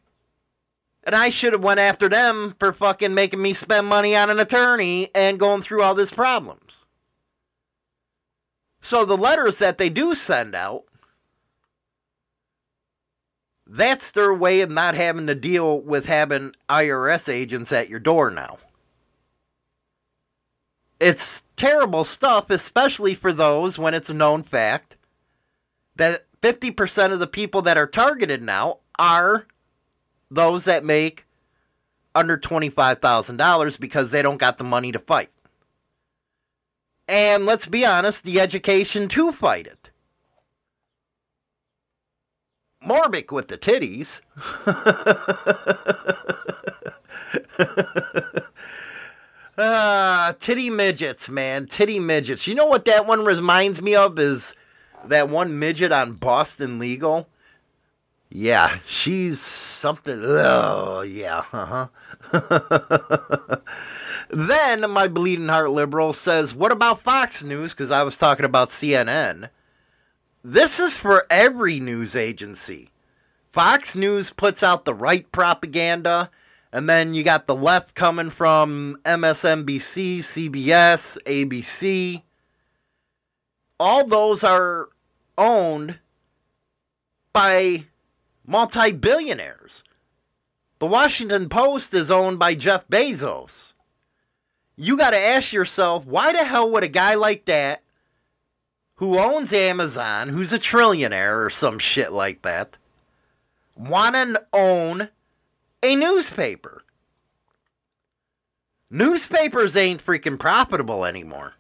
[SPEAKER 1] And I should have went after them for fucking making me spend money on an attorney and going through all these problems. So the letters that they do send out, that's their way of not having to deal with having IRS agents at your door now. It's terrible stuff, especially for those when it's a known fact that 50% of the people that are targeted now are those that make under $25,000 because they don't got the money to fight. And let's be honest, the education to fight it. Morbic with the titties. Ah, titty midgets, man. Titty midgets. You know what that one reminds me of is that one midget on Boston Legal. Yeah, she's something. Oh, yeah. Uh-huh. then my bleeding heart liberal says, What about Fox News? Because I was talking about CNN. This is for every news agency. Fox News puts out the right propaganda, and then you got the left coming from MSNBC, CBS, ABC. All those are owned by multi billionaires. The Washington Post is owned by Jeff Bezos. You got to ask yourself why the hell would a guy like that, who owns Amazon, who's a trillionaire or some shit like that, want to own a newspaper? Newspapers ain't freaking profitable anymore.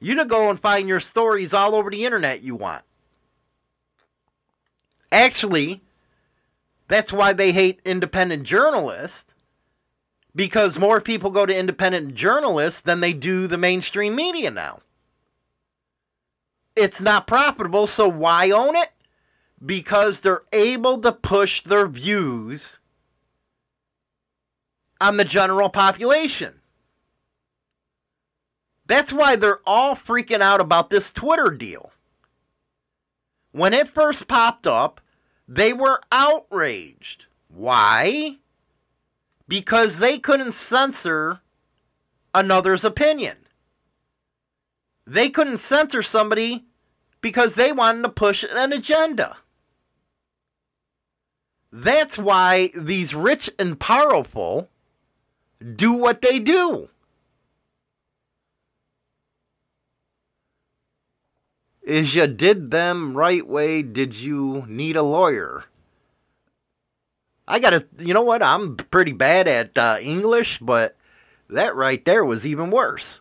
[SPEAKER 1] You to go and find your stories all over the internet you want. Actually, that's why they hate independent journalists because more people go to independent journalists than they do the mainstream media now. It's not profitable, so why own it? Because they're able to push their views on the general population. That's why they're all freaking out about this Twitter deal. When it first popped up, they were outraged. Why? Because they couldn't censor another's opinion. They couldn't censor somebody because they wanted to push an agenda. That's why these rich and powerful do what they do. Is you did them right way, did you need a lawyer? I gotta, you know what? I'm pretty bad at uh, English, but that right there was even worse.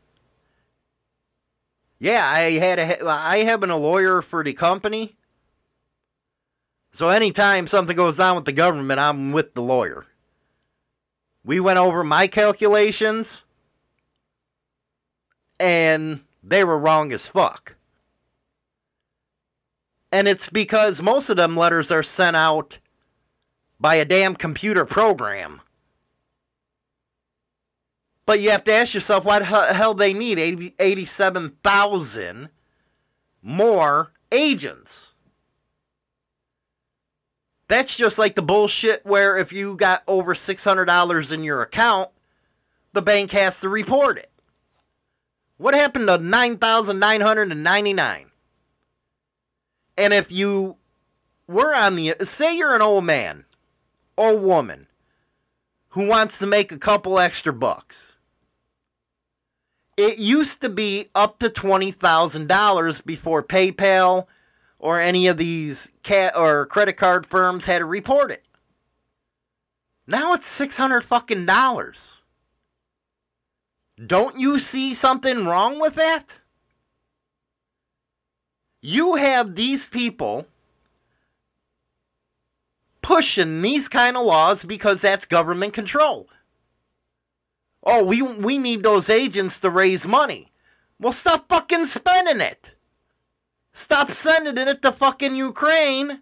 [SPEAKER 1] Yeah, I had a, I have been a lawyer for the company. So anytime something goes down with the government, I'm with the lawyer. We went over my calculations, and they were wrong as fuck. And it's because most of them letters are sent out by a damn computer program. But you have to ask yourself why the hell they need 80, 87,000 more agents. That's just like the bullshit where if you got over $600 in your account, the bank has to report it. What happened to 9,999? And if you were on the, say you're an old man or woman who wants to make a couple extra bucks. It used to be up to $20,000 before PayPal or any of these cat or credit card firms had to report it. Now it's 600 fucking dollars. Don't you see something wrong with that? You have these people pushing these kind of laws because that's government control. Oh, we we need those agents to raise money. Well, stop fucking spending it. Stop sending it to fucking Ukraine.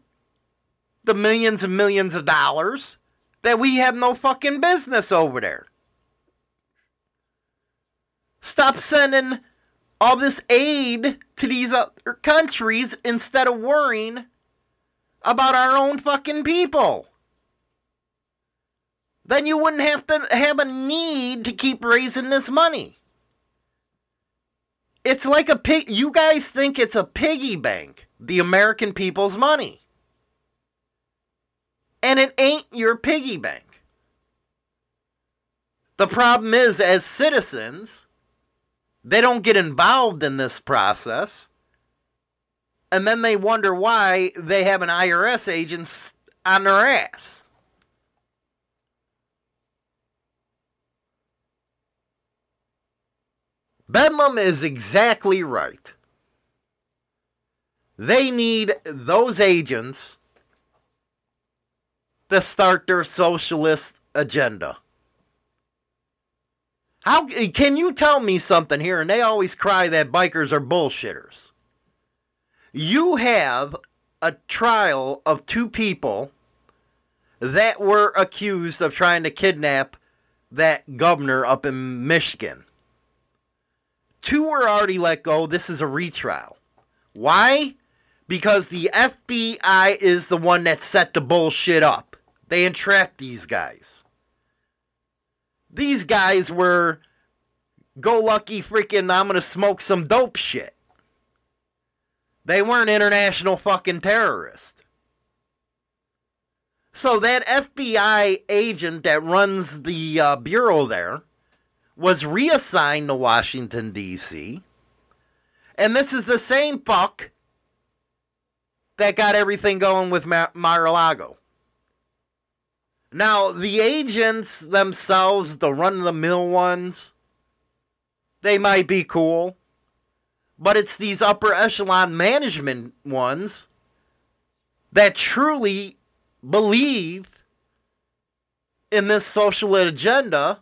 [SPEAKER 1] The millions and millions of dollars that we have no fucking business over there. Stop sending all this aid to these other countries instead of worrying about our own fucking people. then you wouldn't have to have a need to keep raising this money. It's like a pig. You guys think it's a piggy bank, the American people's money. And it ain't your piggy bank. The problem is, as citizens, they don't get involved in this process. And then they wonder why they have an IRS agent on their ass. Bedlam is exactly right. They need those agents to start their socialist agenda. How can you tell me something here? And they always cry that bikers are bullshitters. You have a trial of two people that were accused of trying to kidnap that governor up in Michigan. Two were already let go. This is a retrial. Why? Because the FBI is the one that set the bullshit up. They entrapped these guys. These guys were go lucky freaking I'm going to smoke some dope shit. They weren't international fucking terrorists. So that FBI agent that runs the uh, bureau there was reassigned to Washington, D.C. And this is the same fuck that got everything going with Mar- Mar-a-Lago. Now, the agents themselves, the run of the mill ones, they might be cool. But it's these upper echelon management ones that truly believe in this social agenda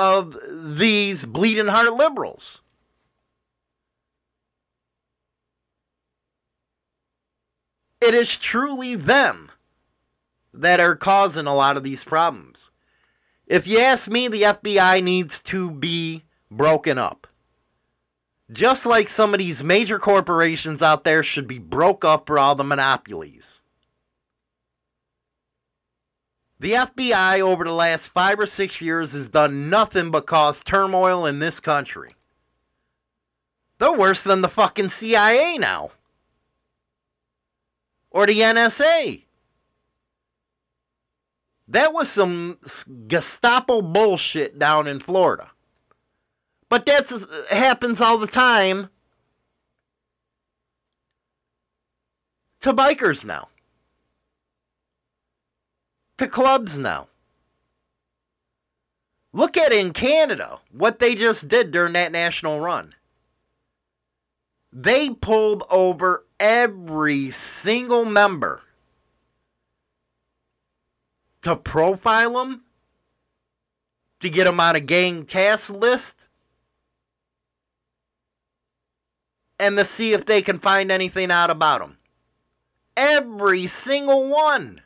[SPEAKER 1] of these bleeding heart liberals. It is truly them that are causing a lot of these problems. If you ask me, the FBI needs to be broken up. Just like some of these major corporations out there should be broke up for all the monopolies. The FBI over the last five or six years has done nothing but cause turmoil in this country. They're worse than the fucking CIA now. Or the NSA. That was some Gestapo bullshit down in Florida. But that uh, happens all the time to bikers now, to clubs now. Look at in Canada what they just did during that national run. They pulled over every single member to profile them, to get them on a gang task list, and to see if they can find anything out about them. Every single one.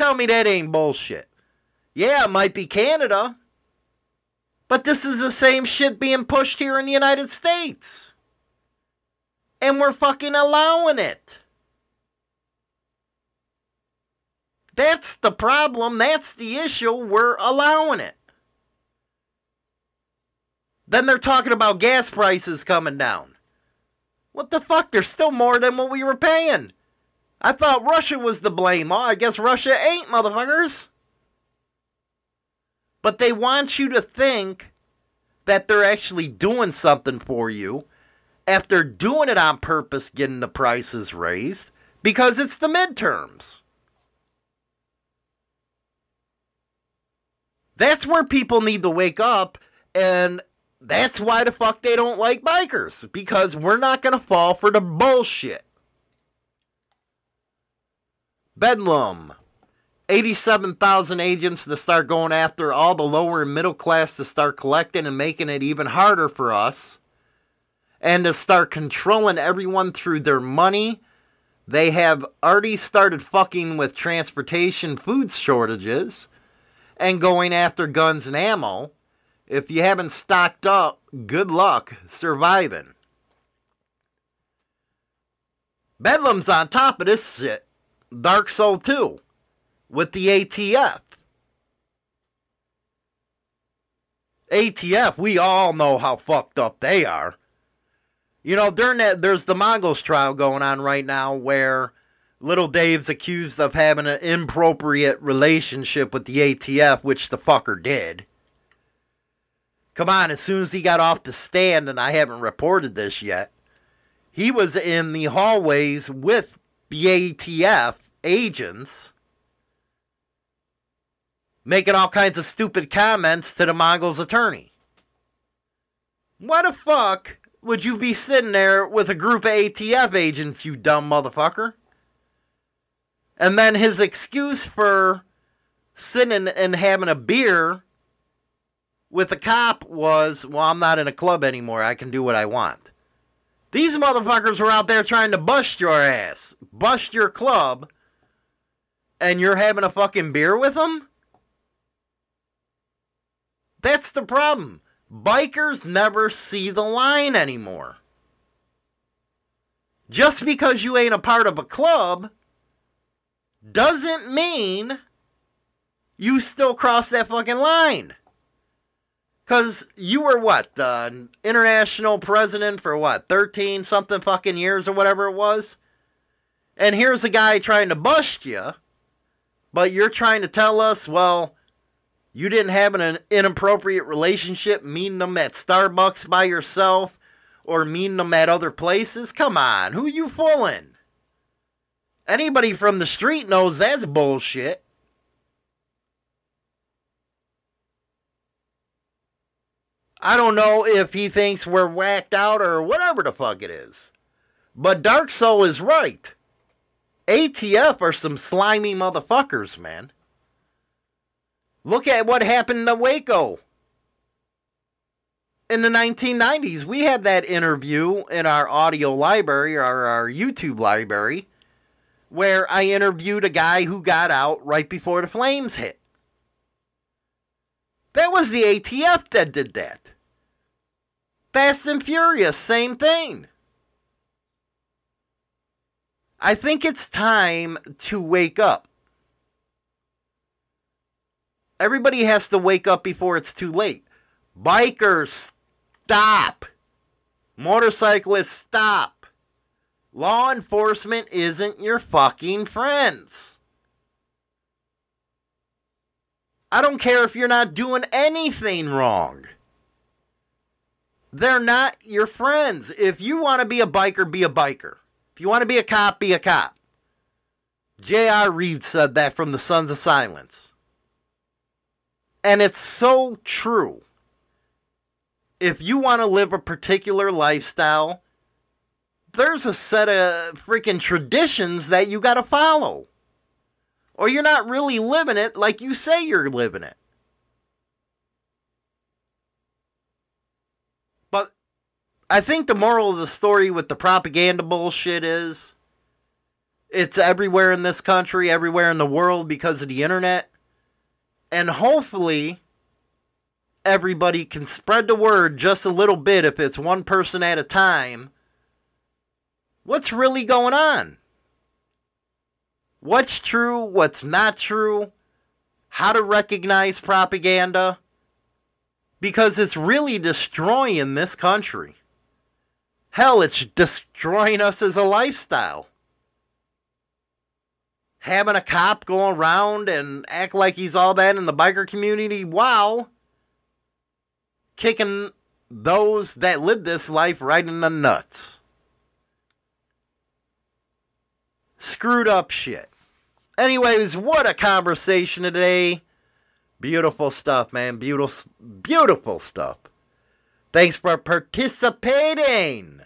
[SPEAKER 1] Tell me that ain't bullshit. Yeah, it might be Canada, but this is the same shit being pushed here in the United States. And we're fucking allowing it. That's the problem. That's the issue. We're allowing it. Then they're talking about gas prices coming down. What the fuck? They're still more than what we were paying. I thought Russia was the blame. Oh, I guess Russia ain't, motherfuckers. But they want you to think that they're actually doing something for you after doing it on purpose, getting the prices raised, because it's the midterms. That's where people need to wake up, and that's why the fuck they don't like bikers, because we're not going to fall for the bullshit. Bedlam. 87,000 agents to start going after all the lower and middle class to start collecting and making it even harder for us. And to start controlling everyone through their money. They have already started fucking with transportation food shortages and going after guns and ammo. If you haven't stocked up, good luck surviving. Bedlam's on top of this shit. Dark Soul 2. with the ATF. ATF, we all know how fucked up they are. You know, during that, there's the Mongols trial going on right now where little Dave's accused of having an inappropriate relationship with the ATF, which the fucker did. Come on, as soon as he got off the stand, and I haven't reported this yet, he was in the hallways with the ATF agents making all kinds of stupid comments to the Mongols attorney. Why the fuck would you be sitting there with a group of ATF agents, you dumb motherfucker? And then his excuse for sitting and having a beer with a cop was, well, I'm not in a club anymore. I can do what I want. These motherfuckers were out there trying to bust your ass, bust your club, and you're having a fucking beer with them? That's the problem. Bikers never see the line anymore. Just because you ain't a part of a club doesn't mean you still cross that fucking line. Because you were what? Uh, international president for what? 13 something fucking years or whatever it was? And here's a guy trying to bust you, but you're trying to tell us, well, you didn't have an inappropriate relationship meeting them at Starbucks by yourself or meeting them at other places? Come on, who you fooling? Anybody from the street knows that's bullshit. I don't know if he thinks we're whacked out or whatever the fuck it is. But Dark Soul is right. ATF are some slimy motherfuckers, man. Look at what happened to Waco. In the 1990s, we had that interview in our audio library or our YouTube library where I interviewed a guy who got out right before the flames hit. That was the ATF that did that. Fast and Furious, same thing. I think it's time to wake up. Everybody has to wake up before it's too late. Bikers, stop. Motorcyclists, stop. Law enforcement isn't your fucking friends. I don't care if you're not doing anything wrong. They're not your friends. If you want to be a biker, be a biker. If you want to be a cop, be a cop. J.R. Reed said that from the Sons of Silence. And it's so true. If you want to live a particular lifestyle, there's a set of freaking traditions that you got to follow. Or you're not really living it like you say you're living it. I think the moral of the story with the propaganda bullshit is it's everywhere in this country, everywhere in the world because of the internet. And hopefully, everybody can spread the word just a little bit if it's one person at a time. What's really going on? What's true? What's not true? How to recognize propaganda? Because it's really destroying this country. Hell, it's destroying us as a lifestyle having a cop go around and act like he's all that in the biker community, wow, kicking those that live this life right in the nuts. Screwed up shit. Anyways, what a conversation today. Beautiful stuff, man. Beautiful, beautiful stuff. Thanks for participating.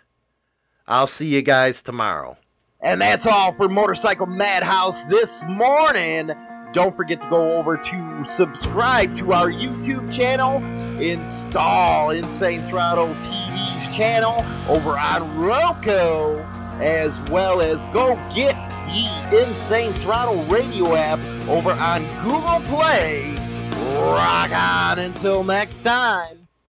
[SPEAKER 1] I'll see you guys tomorrow. And that's all for Motorcycle Madhouse this morning. Don't forget to go over to subscribe to our YouTube channel, install Insane Throttle TV's channel over on Roku, as well as go get the Insane Throttle radio app over on Google Play. Rock on until next time.